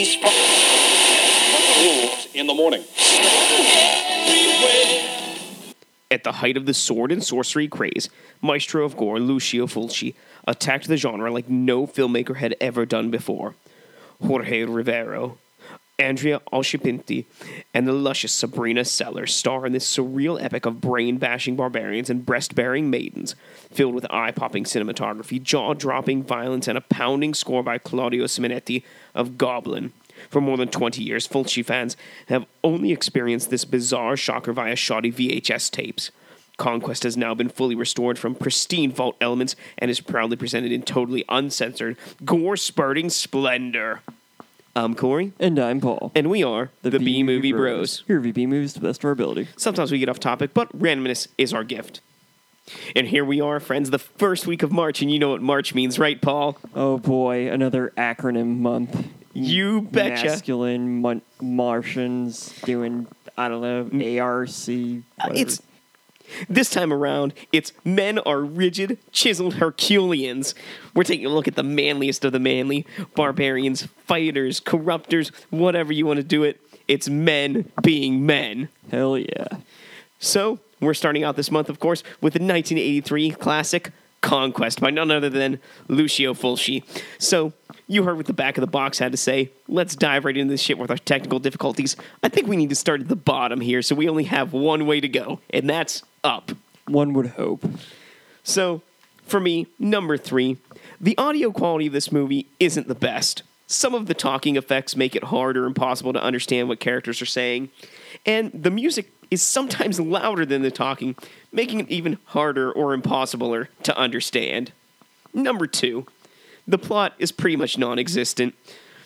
these rules in the morning. At the height of the sword and sorcery craze, maestro of gore Lucio Fulci attacked the genre like no filmmaker had ever done before. Jorge Rivero, Andrea Occhipinti, and the luscious Sabrina Sellers star in this surreal epic of brain bashing barbarians and breast bearing maidens, filled with eye popping cinematography, jaw dropping violence, and a pounding score by Claudio Simonetti of Goblin. For more than 20 years, Fulci fans have only experienced this bizarre shocker via shoddy VHS tapes. Conquest has now been fully restored from pristine vault elements and is proudly presented in totally uncensored, gore spurting splendor. I'm Corey, And I'm Paul. and we are the, B Movie Bros. Here, b movies to the best of our ability. Sometimes we get off topic, but randomness is our gift. And here we are, friends, the first week of March, and you know what March means, right, Paul? Oh boy, another acronym month. You betcha. Masculine mon- Martians doing, I don't know, ARC. whatever. Uh, it's this time around, it's men are rigid, chiseled Herculeans. We're taking a look at the manliest of the manly barbarians, fighters, corruptors, whatever you want to do it. It's men being men. Hell yeah. So, we're starting out this month, of course, with the 1983 classic Conquest by none other than Lucio Fulci. So, you heard what the back of the box had to say. Let's dive right into this shit with our technical difficulties. I think we need to start at the bottom here, so we only have one way to go, and that's up. One would hope. So, for me, number three, the audio quality of this movie isn't the best. Some of the talking effects make it hard or impossible to understand what characters are saying, and the music is sometimes louder than the talking, making it even harder or impossibler to understand. Number two, the plot is pretty much non existent.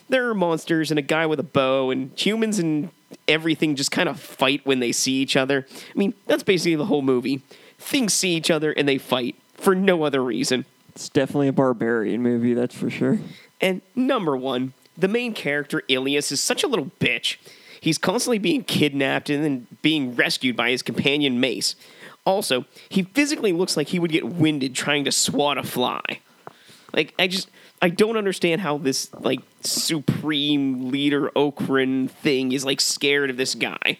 There are monsters and a guy with a bow, and humans and everything just kind of fight when they see each other. I mean, that's basically the whole movie. Things see each other and they fight for no other reason. It's definitely a barbarian movie, that's for sure. And number one, the main character, Ilias, is such a little bitch. He's constantly being kidnapped and then being rescued by his companion Mace. Also, he physically looks like he would get winded trying to swat a fly. Like, I just, I don't understand how this, like, supreme leader Ocron thing is, like, scared of this guy.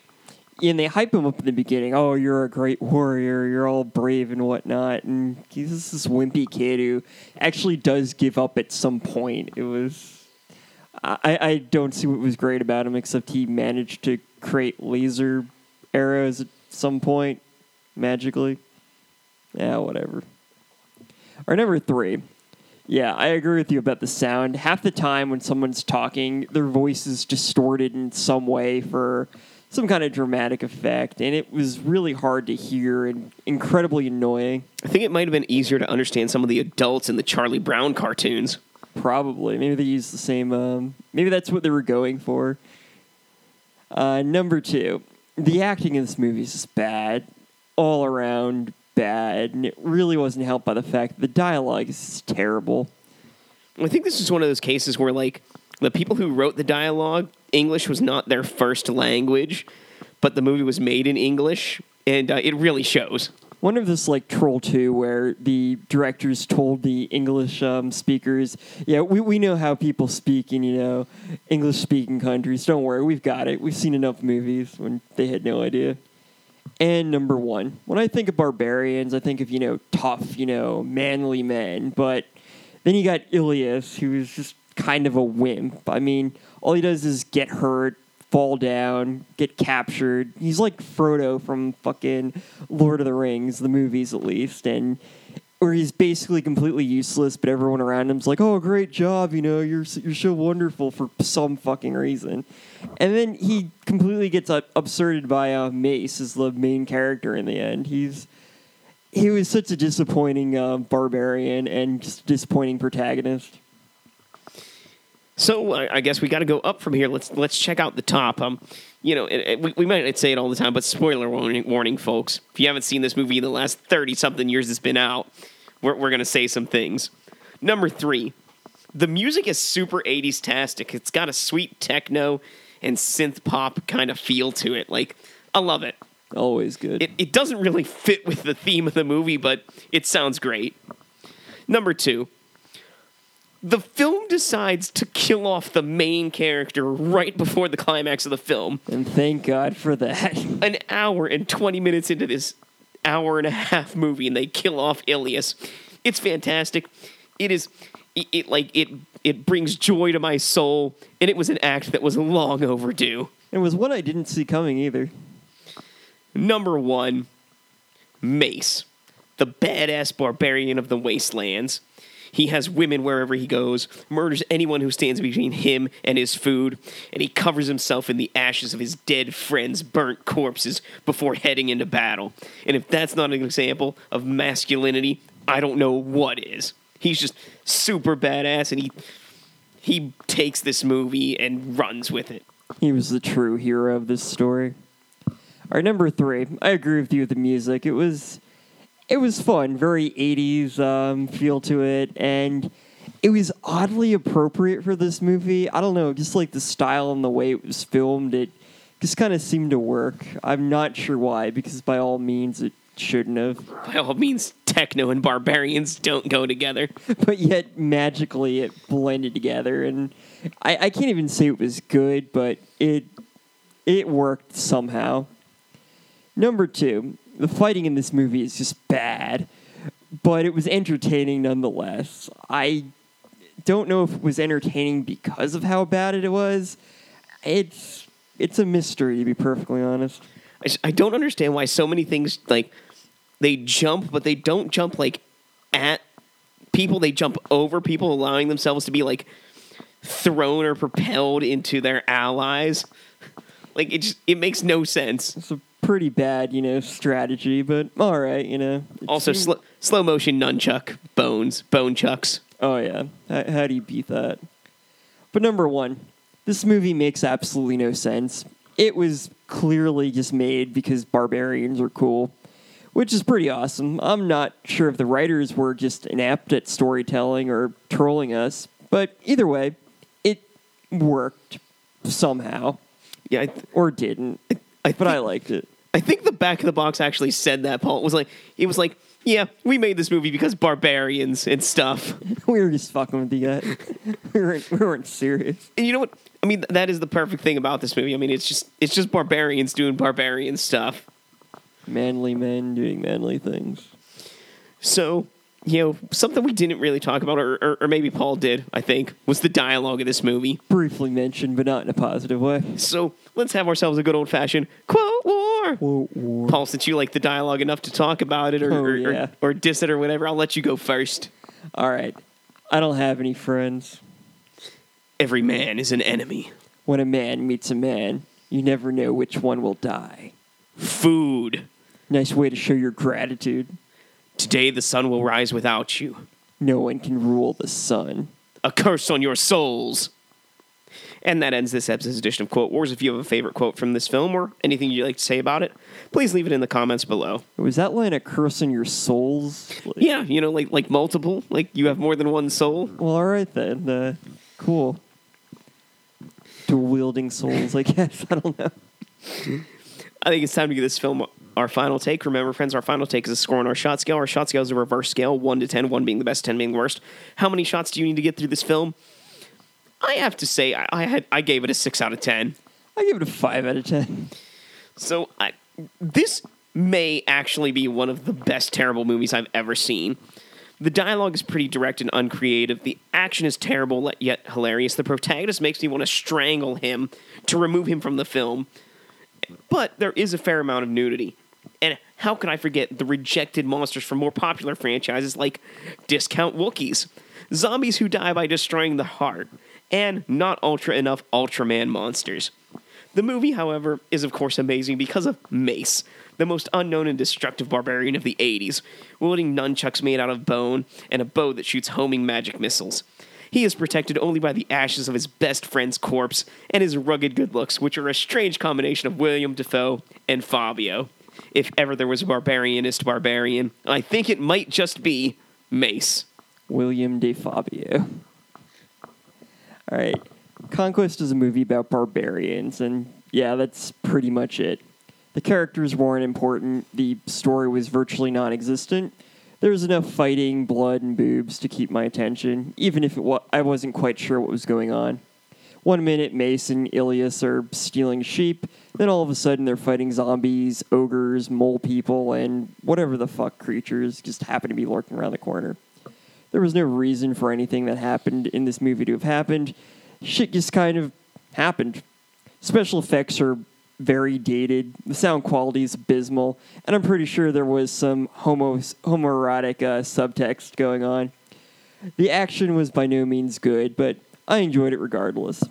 And they hype him up in the beginning. Oh, you're a great warrior. You're all brave and whatnot. And he's this wimpy kid who actually does give up at some point. It was. I, I don't see what was great about him except he managed to create laser arrows at some point magically. Yeah, whatever. Or number three. Yeah, I agree with you about the sound. Half the time when someone's talking, their voice is distorted in some way for some kind of dramatic effect, and it was really hard to hear and incredibly annoying. I think it might have been easier to understand some of the adults in the Charlie Brown cartoons. Probably. Maybe they used the same. Um, maybe that's what they were going for. Uh, number two, the acting in this movie is bad, all around bad, and it really wasn't helped by the fact that the dialogue is terrible. I think this is one of those cases where, like, the people who wrote the dialogue, English was not their first language, but the movie was made in English, and uh, it really shows. Wonder if this is like Troll 2, where the directors told the English um, speakers, yeah, we, we know how people speak in, you know, English speaking countries. Don't worry, we've got it. We've seen enough movies when they had no idea. And number one, when I think of barbarians, I think of, you know, tough, you know, manly men. But then you got Ilias, who's just kind of a wimp. I mean, all he does is get hurt, fall down, get captured. He's like Frodo from fucking Lord of the Rings, the movies at least, and where he's basically completely useless, but everyone around him's like, "Oh, great job! You know, you're you're so wonderful for some fucking reason." And then he completely gets uh, absurded by uh, Mace as the main character in the end. He's he was such a disappointing uh, barbarian and just disappointing protagonist. So I I guess we got to go up from here. Let's let's check out the top. Um, you know, it, it- we, we might say it all the time, but spoiler warning, warning, folks. If you haven't seen this movie in the last thirty something years it's been out, we're we're gonna say some things. Number three, the music is super '80s tastic. It's got a sweet techno and synth pop kind of feel to it. Like I love it. Always good. It, it doesn't really fit with the theme of the movie, but it sounds great. Number two, the film decides to kill off the main character right before the climax of the film. And thank God for that. An hour and 20 minutes into this hour and a half movie, and they kill off Ilias. It's fantastic. It is, it, it like, it, it brings joy to my soul, and it was an act that was long overdue. It was one I didn't see coming either. Number one, Mace, the badass barbarian of the wastelands. He has women wherever he goes, murders anyone who stands between him and his food, and he covers himself in the ashes of his dead friends' burnt corpses before heading into battle. And if that's not an example of masculinity, I don't know what is. He's just super badass, and he he takes this movie and runs with it. He was the true hero of this story. Our number three, I agree with you with the music. It was it was fun, very 80s um, feel to it, and it was oddly appropriate for this movie. I don't know, just like the style and the way it was filmed, it just kind of seemed to work. I'm not sure why, because by all means it shouldn't have, By all means, techno and barbarians don't go together. but yet magically it blended together, and I, I can't even say it was good, but it it worked somehow. Number two, the fighting in this movie is just bad, but it was entertaining nonetheless. I don't know if it was entertaining because of how bad it was. It's it's a mystery to be perfectly honest. I, I don't understand why so many things like they jump, but they don't jump like at people. They jump over people, allowing themselves to be like thrown or propelled into their allies. Like it just it makes no sense. It's a pretty bad, you know, strategy, but all right, you know. Also, seemed- sl- slow motion nunchuck bones, bone chucks. Oh yeah, how, how do you beat that? But number one, this movie makes absolutely no sense. It was clearly just made because barbarians are cool, which is pretty awesome. I'm not sure if the writers were just inept at storytelling or trolling us, but either way, it worked somehow Yeah, th- or didn't. I But I liked it. I think the back of the box actually said that. Paul was like it was like yeah, we made this movie because barbarians and stuff. We were just fucking with you guys. we weren't, we weren't serious. And you know what? I mean, that is the perfect thing about this movie. I mean, it's just it's just barbarians doing barbarian stuff. Manly men doing manly things. So, you know, something we didn't really talk about, or, or, or maybe Paul did, I think, was the dialogue of this movie. Briefly mentioned, but not in a positive way. So let's have ourselves a good old fashioned quote war. War. Paul, since you like the dialogue enough to talk about it or, Oh, or, yeah. or, or diss it or whatever, I'll let you go first. All right. I don't have any friends. Every man is an enemy. When a man meets a man, you never know which one will die. Food. Nice way to show your gratitude. Today the sun will rise without you. No one can rule the sun. A curse on your souls. And that ends this episode's edition of Quote Wars. If you have a favorite quote from this film or anything you'd like to say about it, please leave it in the comments below. Was that line a curse on your souls? Like- Yeah, you know, like like multiple, like you have more than one soul. Well, all right then. Uh, cool. Dual wielding souls, I guess. I don't know. I think it's time to give this film our final take. Remember, friends, our final take is a score on our shot scale. Our shot scale is a reverse scale, 1 to 10, 1 being the best, 10 being the worst. How many shots do you need to get through this film? I have to say, I, I had I gave it a 6 out of 10. I give it a five out of ten. So I, this may actually be one of the best terrible movies I've ever seen. The dialogue is pretty direct and uncreative. The action is terrible yet hilarious. The protagonist makes me want to strangle him to remove him from the film. But there is a fair amount of nudity. And how can I forget the rejected monsters from more popular franchises like Discount Wookiees, zombies who die by destroying the heart, and not ultra enough Ultraman monsters. The movie, however, is of course amazing because of Mace, the most unknown and destructive barbarian of the 80s, wielding nunchucks made out of bone and a bow that shoots homing magic missiles. He is protected only by the ashes of his best friend's corpse and his rugged good looks, which are a strange combination of William Dafoe and Fabio. If ever there was a barbarianist barbarian, I think it might just be Mace. William De Fabio. All right. Conquest is a movie about barbarians, and yeah, that's pretty much it. The characters weren't important, the story was virtually non existent. There was enough fighting, blood, and boobs to keep my attention, even if wa- I wasn't quite sure what was going on. One minute, Mace and Ilias are stealing sheep, then all of a sudden they're fighting zombies, ogres, mole people, and whatever the fuck creatures just happen to be lurking around the corner. There was no reason for anything that happened in this movie to have happened. Shit just kind of happened. Special effects are very dated. The sound quality is abysmal, and I'm pretty sure there was some homo homoerotic uh, subtext going on. The action was by no means good, but I enjoyed it regardless.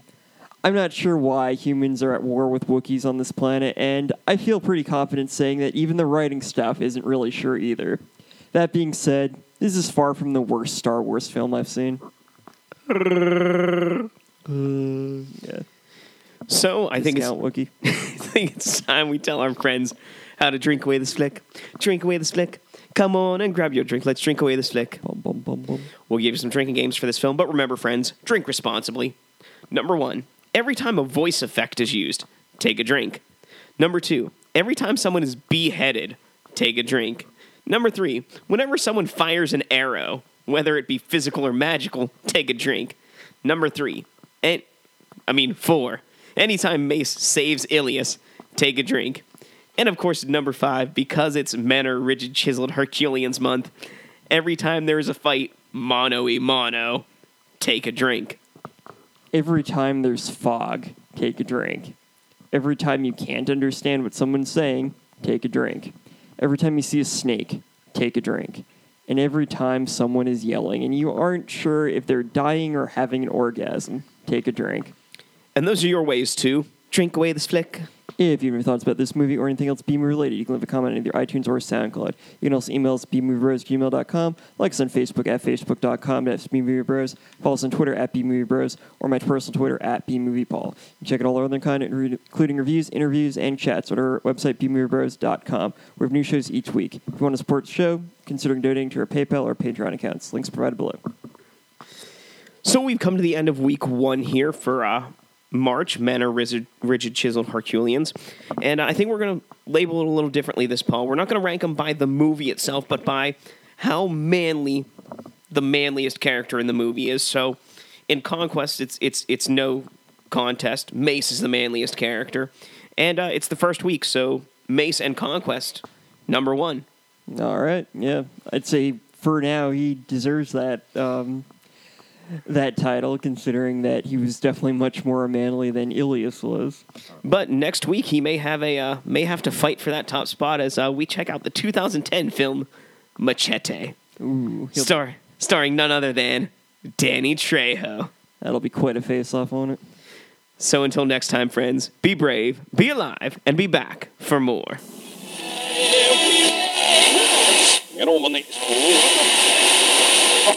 I'm not sure why humans are at war with Wookiees on this planet, and I feel pretty confident saying that even the writing staff isn't really sure either. That being said, this is far from the worst Star Wars film I've seen. Yeah. So I think it's, Wookie. I think it's time we tell our friends how to drink away the slick. Drink away the slick. Come on and grab your drink. Let's drink away the slick. Bum, bum, bum. We'll give you some drinking games for this film, but remember, friends, drink responsibly. Number one, every time a voice effect is used, take a drink. Number two, every time someone is beheaded, take a drink. Number three, whenever someone fires an arrow, whether it be physical or magical, take a drink. Number three, and I mean four, anytime Mace saves Ilias, take a drink. And of course, number five, because it's Men Are Rigid Chiseled Herculeans month, every time there is a fight, mono e mono, take a drink. Every time there's fog, take a drink. Every time you can't understand what someone's saying, take a drink. Every time you see a snake, take a drink. And every time someone is yelling and you aren't sure if they're dying or having an orgasm, take a drink. And those are your ways to drink away this flick. If you have any thoughts about this movie or anything else B-movie related, you can leave a comment on either iTunes or SoundCloud. You can also email us at bmoviebros@gmail.com, like us on Facebook at facebook.com slash bmoviebros, follow us on Twitter at bmoviebros, or my personal Twitter at bmoviepaul. Check out all our other content, including reviews, interviews, and chats at our website bmoviebros.com. We have new shows each week. If you want to support the show, consider donating to our PayPal or Patreon accounts. Links provided below. So we've come to the end of week one here for uh, March. Men are rigid, rigid chiseled Herculeans. And I think we're going to label it a little differently this, Paul. We're not going to rank them by the movie itself, but by how manly the manliest character in the movie is. So in Conquest, it's, it's, it's no contest. Mace is the manliest character. And uh, it's the first week, so Mace and Conquest, number one. All right, yeah, I'd say for now he deserves that um, that title, considering that he was definitely much more manly than Ilias was. But next week he may have a uh, may have to fight for that top spot as uh, we check out the 2010 film Machete, Ooh, star starring none other than Danny Trejo. that'll be quite a face-off on it. So until next time, friends, be brave, be alive, and be back for more.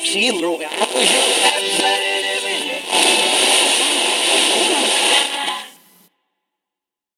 Cilindro, ja.